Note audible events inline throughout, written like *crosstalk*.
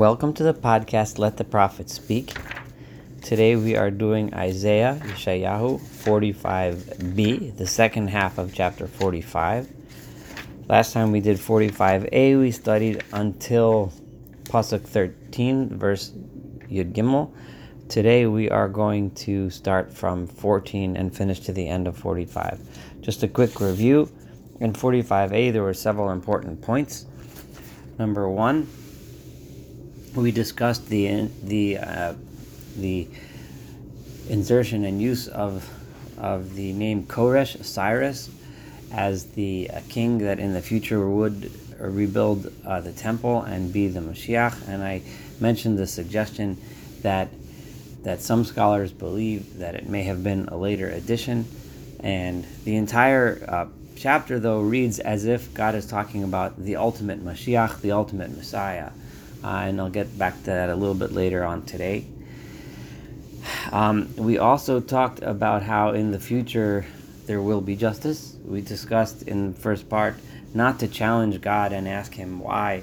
Welcome to the podcast Let the Prophet Speak. Today we are doing Isaiah Yeshayahu 45b, the second half of chapter 45. Last time we did 45a, we studied until Pasuk 13, verse Yud Gimel. Today we are going to start from 14 and finish to the end of 45. Just a quick review. In 45a, there were several important points. Number one, we discussed the the uh, the insertion and use of of the name Koresh Cyrus as the uh, king that in the future would rebuild uh, the temple and be the Mashiach. And I mentioned the suggestion that that some scholars believe that it may have been a later addition, and the entire uh, chapter though reads as if God is talking about the ultimate Mashiach, the ultimate Messiah uh, and I'll get back to that a little bit later on today. Um, we also talked about how in the future there will be justice. We discussed in the first part not to challenge God and ask Him why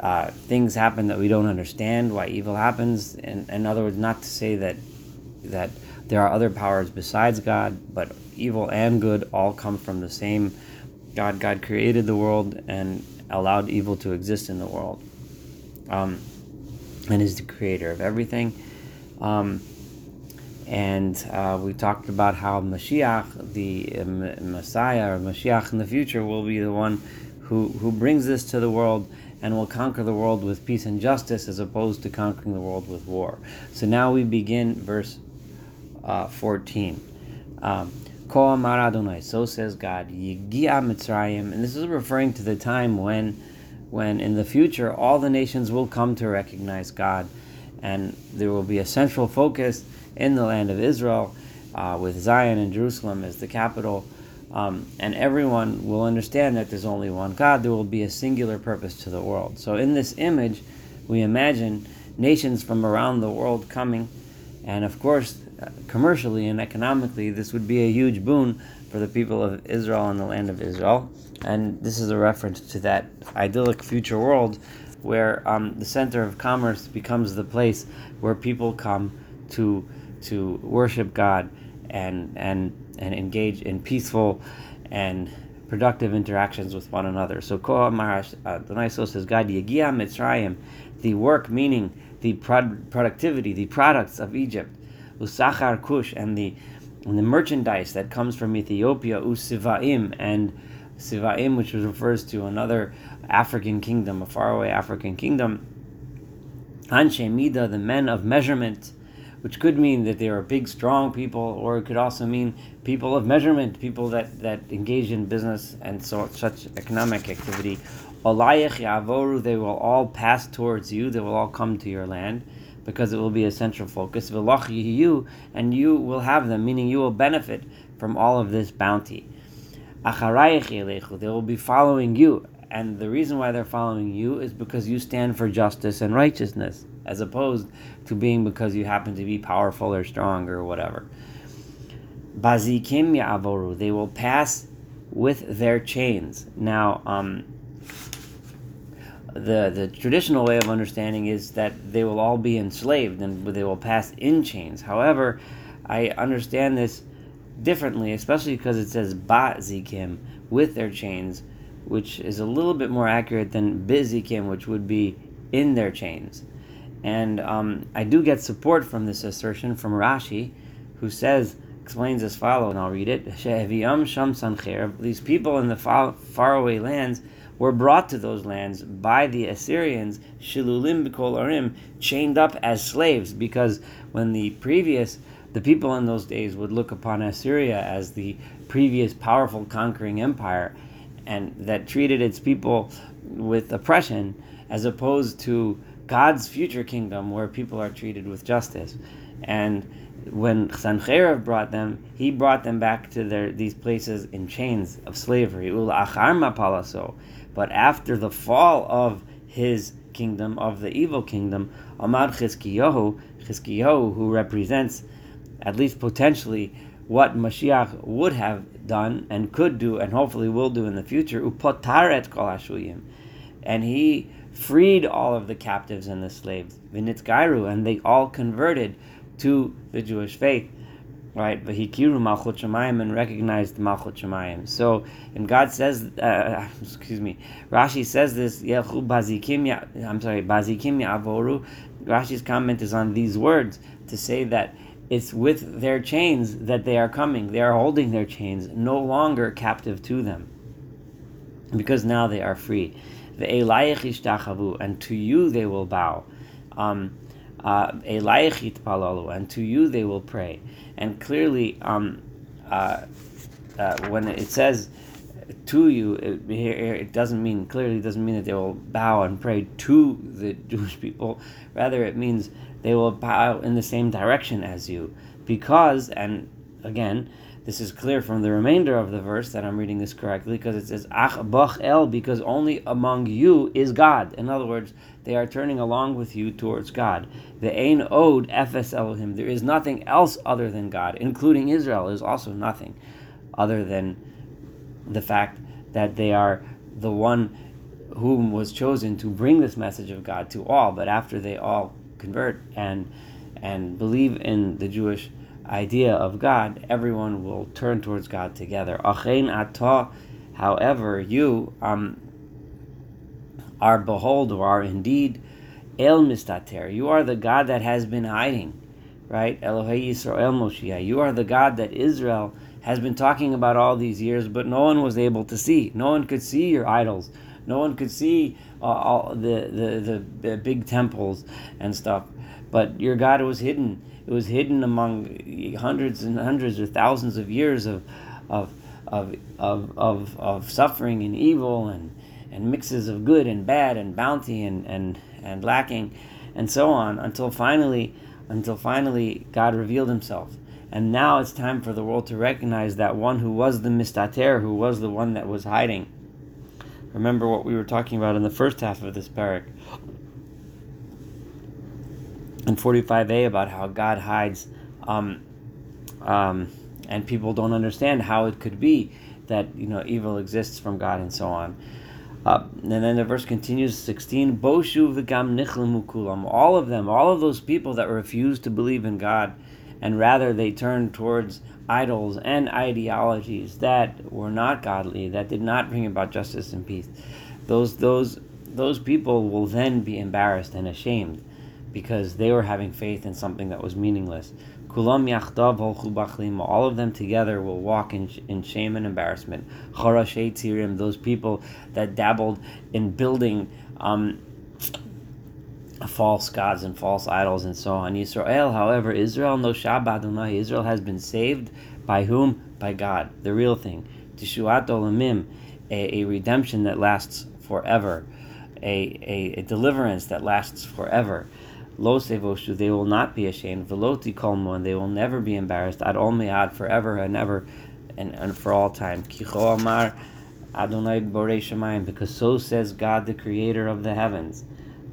uh, things happen that we don't understand, why evil happens. In, in other words, not to say that that there are other powers besides God, but evil and good all come from the same God. God created the world and allowed evil to exist in the world um, and is the creator of everything. Um, and uh, we talked about how Mashiach, the uh, Messiah or Mashiach in the future, will be the one who, who brings this to the world and will conquer the world with peace and justice as opposed to conquering the world with war. So now we begin verse uh, 14. Um, so says God, Yigia Mitzrayim, and this is referring to the time when when in the future all the nations will come to recognize God, and there will be a central focus in the land of Israel, uh, with Zion and Jerusalem as the capital, um, and everyone will understand that there's only one God. There will be a singular purpose to the world. So in this image, we imagine nations from around the world coming, and of course, commercially and economically, this would be a huge boon for the people of Israel and the land of Israel. And this is a reference to that idyllic future world where um, the center of commerce becomes the place where people come to to worship God and and and engage in peaceful and productive interactions with one another. So Koha Marash uh, says God Yegia Mitzrayim, the work meaning the prod- productivity, the products of Egypt, Usachar Kush and the and the merchandise that comes from Ethiopia, Usivaim, and Sivaim, which refers to another African kingdom, a faraway African kingdom. Anshe Mida, the men of measurement, which could mean that they are big, strong people, or it could also mean people of measurement, people that, that engage in business and so such economic activity. Olayech Yavoru, they will all pass towards you, they will all come to your land because it will be a central focus. and you will have them, meaning you will benefit from all of this bounty. They will be following you, and the reason why they're following you is because you stand for justice and righteousness, as opposed to being because you happen to be powerful or strong or whatever. Bazikim ya'avoru, they will pass with their chains. Now, um, the the traditional way of understanding is that they will all be enslaved and they will pass in chains. However, I understand this differently, especially because it says ba zikim with their chains, which is a little bit more accurate than bizikim, which would be in their chains. And um, I do get support from this assertion from Rashi, who says explains as follows, and I'll read it: *laughs* These people in the far, faraway lands were brought to those lands by the Assyrians, Shilulim B'kol Arim, chained up as slaves, because when the previous, the people in those days would look upon Assyria as the previous powerful conquering empire, and that treated its people with oppression, as opposed to God's future kingdom, where people are treated with justice. And when Sancherib brought them, he brought them back to their these places in chains of slavery. Ula palaso. But after the fall of his kingdom, of the evil kingdom, Amad Chizkiyahu, Chizkiyahu, who represents, at least potentially, what Mashiach would have done and could do and hopefully will do in the future, upotaret kol and he freed all of the captives and the slaves. Vinitzgairu, and they all converted to the Jewish faith. Right, Vahikiru Malchut Shemayim and recognized Malchut Shemayim. So, and God says, uh, *laughs* excuse me, Rashi says this. Yechu Bazikim. I'm sorry, Bazikim Avoru. Rashi's comment is on these words to say that it's with their chains that they are coming. They are holding their chains, no longer captive to them, because now they are free. The Elayich Ishtachavu, and to you they will bow. Um, uh, and to you they will pray. And clearly, um, uh, uh, when it says to you, it, it doesn't mean clearly doesn't mean that they will bow and pray to the *laughs* Jewish people. Rather, it means they will bow in the same direction as you, because and again, this is clear from the remainder of the verse that I'm reading this correctly because it says Ach bach el because only among you is God. In other words, they are turning along with you towards God. The Ein Od Efes Elohim. There is nothing else other than God, including Israel is also nothing other than the fact that they are the one whom was chosen to bring this message of God to all. But after they all convert and and believe in the Jewish idea of God, everyone will turn towards God together. However, you um, are behold or are indeed El Mistater. You are the God that has been hiding, right? Elohei Yisrael Moshiach. You are the God that Israel has been talking about all these years, but no one was able to see. No one could see your idols. No one could see uh, all the, the, the big temples and stuff. But your God was hidden it was hidden among hundreds and hundreds or thousands of years of, of, of, of, of, of suffering and evil and, and mixes of good and bad and bounty and, and, and lacking and so on until finally until finally God revealed himself. And now it's time for the world to recognize that one who was the mistater, who was the one that was hiding. Remember what we were talking about in the first half of this parak in 45a about how God hides, um, um, and people don't understand how it could be that you know evil exists from God and so on. Uh, and then the verse continues 16 Boshu. All of them, all of those people that refused to believe in God, and rather they turned towards idols and ideologies that were not godly, that did not bring about justice and peace. Those those those people will then be embarrassed and ashamed because they were having faith in something that was meaningless. Kulam yachdav All of them together will walk in, in shame and embarrassment. Charashei tirim. Those people that dabbled in building um, false gods and false idols and so on. Israel, however, Israel no Shabbat Israel has been saved by whom? By God, the real thing. Tishuat olamim, a, a redemption that lasts forever, a, a, a deliverance that lasts forever. Lo sevoshu, they will not be ashamed. Veloti kolmo, and they will never be embarrassed. Ad ol me'ad, forever and ever, and, and for all time. Kicho amar Adonai borei shemayim, because so says God, the Creator of the heavens.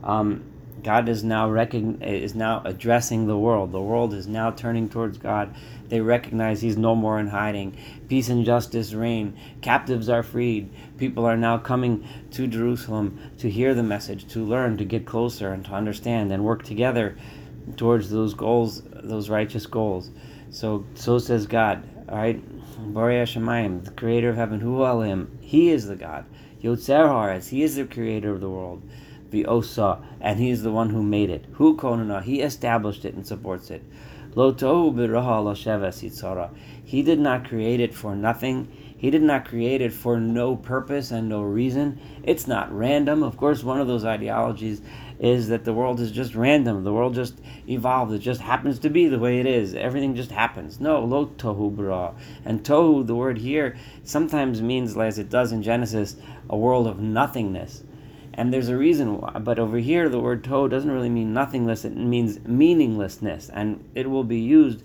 Um, God is now is now addressing the world. The world is now turning towards God. They recognize He's no more in hiding. Peace and justice reign. Captives are freed. People are now coming to Jerusalem to hear the message, to learn, to get closer, and to understand and work together towards those goals, those righteous goals. So, so says God. All right, Borei Hashemayim, the Creator of heaven, Hu Elohim, He is the God. Yotzer Haaretz, He is the Creator of the world the Osa, and he is the one who made it. Hu konana, he established it and supports it. Lo tohu biraha He did not create it for nothing. He did not create it for no purpose and no reason. It's not random. Of course, one of those ideologies is that the world is just random. The world just evolved. It just happens to be the way it is. Everything just happens. No, lo tohu bra. And tohu, the word here, sometimes means, as it does in Genesis, a world of nothingness. And there's a reason why. But over here, the word to doesn't really mean nothingness, it means meaninglessness. And it will be used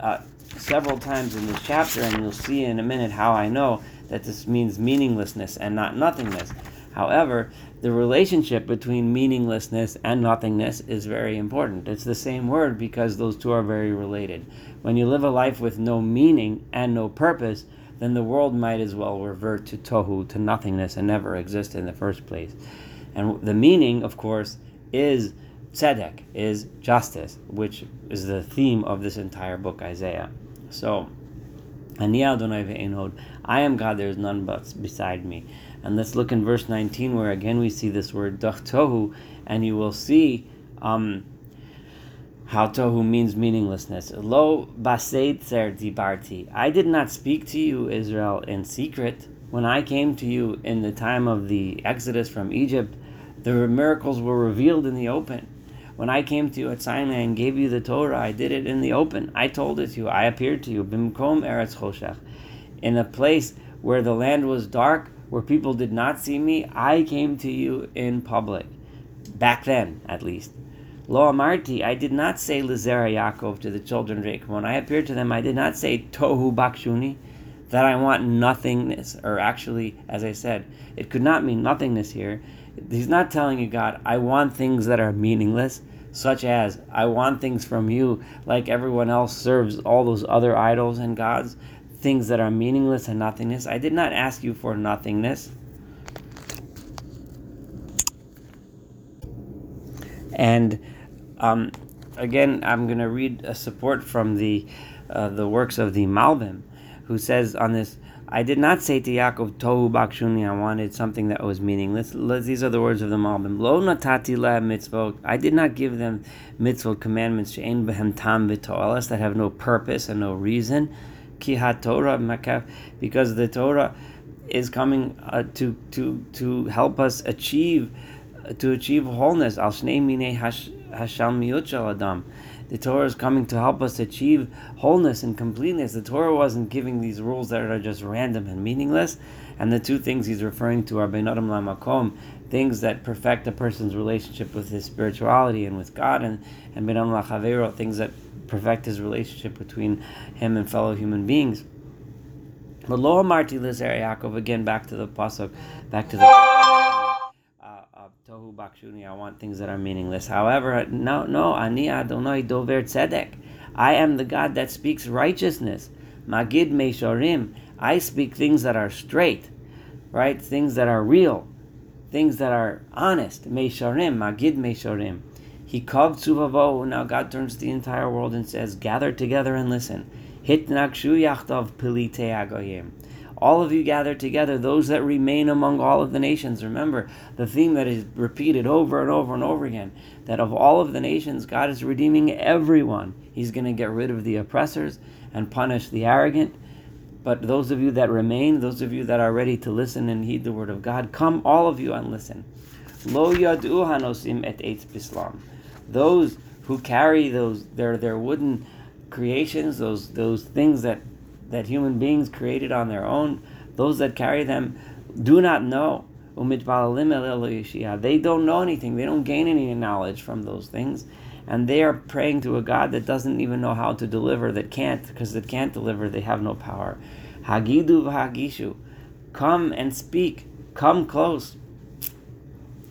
uh, several times in this chapter, and you'll see in a minute how I know that this means meaninglessness and not nothingness. However, the relationship between meaninglessness and nothingness is very important. It's the same word because those two are very related. When you live a life with no meaning and no purpose, then the world might as well revert to tohu, to nothingness, and never exist in the first place. And the meaning, of course, is tzedek, is justice, which is the theme of this entire book, Isaiah. So, Ani Adonai ve'enod, I am God, there is none but beside me. And let's look in verse 19, where again we see this word tohu, and you will see um, how tohu means meaninglessness. Lo baseitzer dibarti. I did not speak to you, Israel, in secret. When I came to you in the time of the exodus from Egypt, the miracles were revealed in the open. When I came to you at Sinai and gave you the Torah, I did it in the open. I told it to you. I appeared to you. Bimkom Eretz Choshech. In a place where the land was dark, where people did not see me, I came to you in public. Back then, at least. Lo Amarti, I did not say Lizera Yaakov to the children of Jacob. When I appeared to them, I did not say Tohu Bakshuni, that I want nothingness. Or actually, as I said, it could not mean nothingness here. He's not telling you, God, I want things that are meaningless, such as I want things from you, like everyone else serves all those other idols and gods, things that are meaningless and nothingness. I did not ask you for nothingness. And um, again, I'm going to read a support from the uh, the works of the Malbim, who says on this I did not say to Yaakov, Tohu Bakshuni, I wanted something that was meaningless. These are the words of the Malbim. Lo natati la mitzvot. I did not give them mitzvot commandments, she'en behem tam v'to'alas, that have no purpose and no reason. Ki Torah makaf, because the Torah is coming uh, to, to, to help us achieve, to achieve wholeness. Al shnei minei hashal adam the Torah is coming to help us achieve wholeness and completeness. The Torah wasn't giving these rules that are just random and meaningless. And the two things he's referring to are Beinadim Lamakom, things that perfect a person's relationship with his spirituality and with God, and, and Beinadim Lachavero, things that perfect his relationship between him and fellow human beings. But Lo Marti Lizer Yaakov, again back to the Pasuk, back to the tohu bakshuni. I want things that are meaningless. However, no, no, ani Adonai dover tzedek. I am the God that speaks righteousness. Magid meishorim. I speak things that are straight, right? Things that are real, things that are honest. Meishorim, magid meishorim. He kov tzuvavo. Now God turns to the entire world and says, "Gather together and listen." Hitnakshu yachtav pilite agoyim all of you gathered together, those that remain among all of the nations. Remember the theme that is repeated over and over and over again that of all of the nations, God is redeeming everyone. He's going to get rid of the oppressors and punish the arrogant. But those of you that remain, those of you that are ready to listen and heed the word of God, come all of you and listen. Lo yadu hanosim et eitz bislam. Those who carry those their their wooden creations, those those things that that human beings created on their own, those that carry them do not know. They don't know anything. They don't gain any knowledge from those things. And they are praying to a God that doesn't even know how to deliver, that can't, because it can't deliver, they have no power. Hagidu v'hagishu. Come and speak. Come close.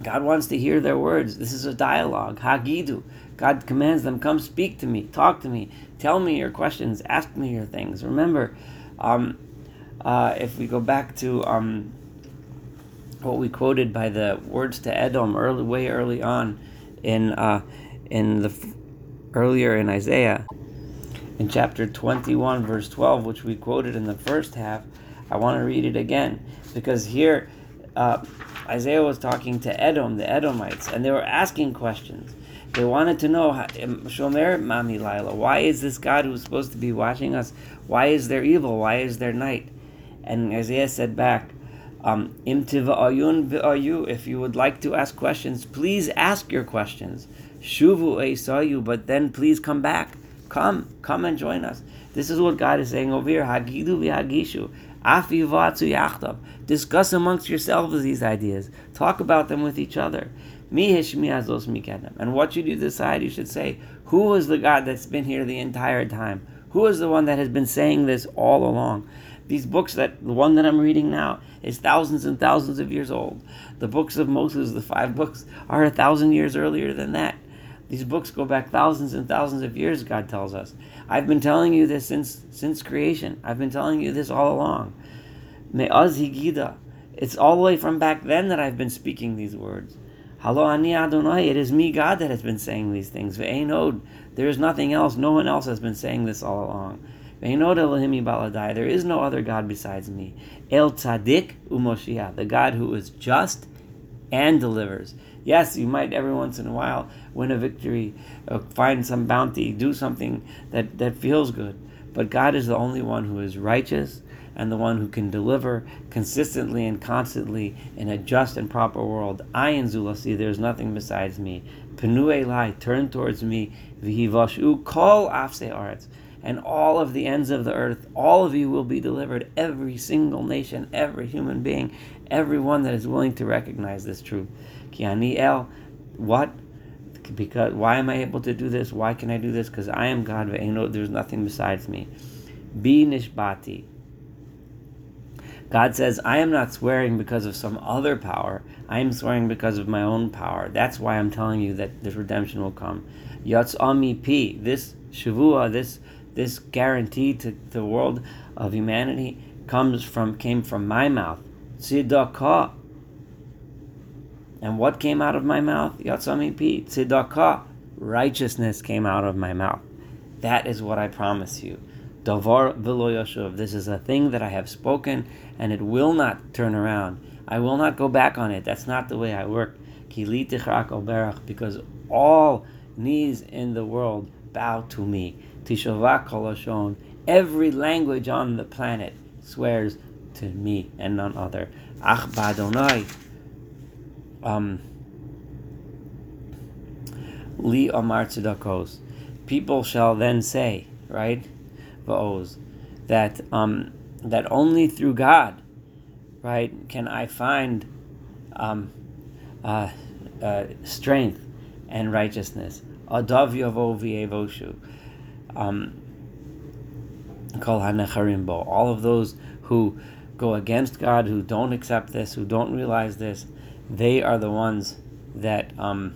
God wants to hear their words. This is a dialogue. Hagidu. God commands them, come speak to me, talk to me, tell me your questions, ask me your things. Remember, um, uh, if we go back to um, what we quoted by the words to Edom early, way early on in uh, in the earlier in Isaiah, in chapter 21, verse 12, which we quoted in the first half, I want to read it again because here uh, Isaiah was talking to Edom, the Edomites, and they were asking questions. They wanted to know, Shomer Mami Laila, why is this God who's supposed to be watching us, why is there evil? Why is there night? And Isaiah said back, um, if you would like to ask questions, please ask your questions. Shuvu you, but then please come back. Come, come and join us. This is what God is saying over here. Hagidu v'hagishu. Discuss amongst yourselves these ideas. Talk about them with each other. And what should you decide? You should say, Who is the God that's been here the entire time? Who is the one that has been saying this all along? These books that the one that I'm reading now is thousands and thousands of years old. The books of Moses, the five books, are a thousand years earlier than that. These books go back thousands and thousands of years, God tells us. I've been telling you this since since creation. I've been telling you this all along. Me'az higida. It's all the way from back then that I've been speaking these words. Halo ani Adonai, it is me, God, that has been saying these things. Ve'enod, there is nothing else. No one else has been saying this all along. Ve'enod Elohimi baladai, there is no other God besides me. El tzadik u'moshiach, the God who is just and delivers. Yes, you might every once in a while win a victory, uh, find some bounty, do something that, that feels good. But God is the only one who is righteous and the one who can deliver consistently and constantly in a just and proper world. I in Zulasi, there's nothing besides me. Penu Elai, turn towards me. Vihivashu, call afse arts. And all of the ends of the earth, all of you will be delivered. Every single nation, every human being, everyone that is willing to recognize this truth. Kiani El, what? Because why am I able to do this? Why can I do this? Because I am God. There's nothing besides me. Be nishbati. God says, I am not swearing because of some other power. I am swearing because of my own power. That's why I'm telling you that this redemption will come. Yatz Ami P, this Shavua, this this guarantee to the world of humanity comes from came from my mouth. Tzedakah. And what came out of my mouth? Yatsami P. Tzedakah. Righteousness came out of my mouth. That is what I promise you. Davar v'lo yashuv. This is a thing that I have spoken, and it will not turn around. I will not go back on it. That's not the way I work. Because all knees in the world bow to me. Tishavak kolashon. Every language on the planet swears to me and none other. Ach badonai. Um. Li amar tzedakos. People shall then say, right? va'oz, that um, that only through God, right, can I find um, uh, uh, strength and righteousness. Adav yavo v'evoshu. Um, Kol hanecharimbo. All of those who go against God, who don't accept this, who don't realize this, they are the ones that um,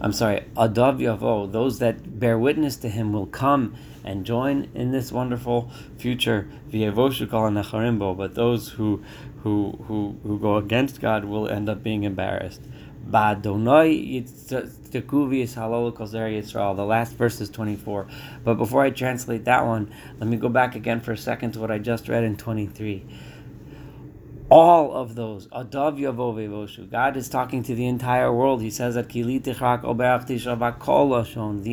I'm sorry, Adav Yavo, those that bear witness to him will come and join in this wonderful future. But those who who who who go against God will end up being embarrassed. Badonoi it's the kuvius halolikozeri israel. The last verse is 24. But before I translate that one, let me go back again for a second to what I just read in 23 all of those. Adav Yavo God is talking to the entire world. He says that the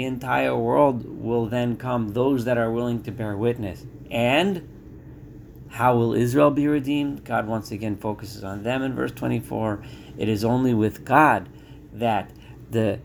entire world will then come, those that are willing to bear witness. And how will Israel be redeemed? God once again focuses on them in verse 24. It is only with God that the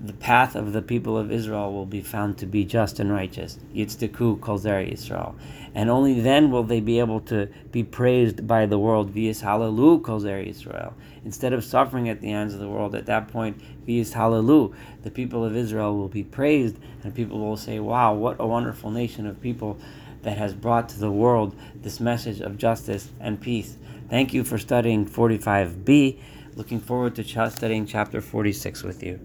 the path of the people of Israel will be found to be just and righteous. Yitzdeku Kolzer Israel. And only then will they be able to be praised by the world. Vias Hallelu Kolzer Israel. Instead of suffering at the ends of the world, at that point, Vias Hallelu, the people of Israel will be praised, and people will say, Wow, what a wonderful nation of people that has brought to the world this message of justice and peace. Thank you for studying 45b. Looking forward to studying chapter 46 with you.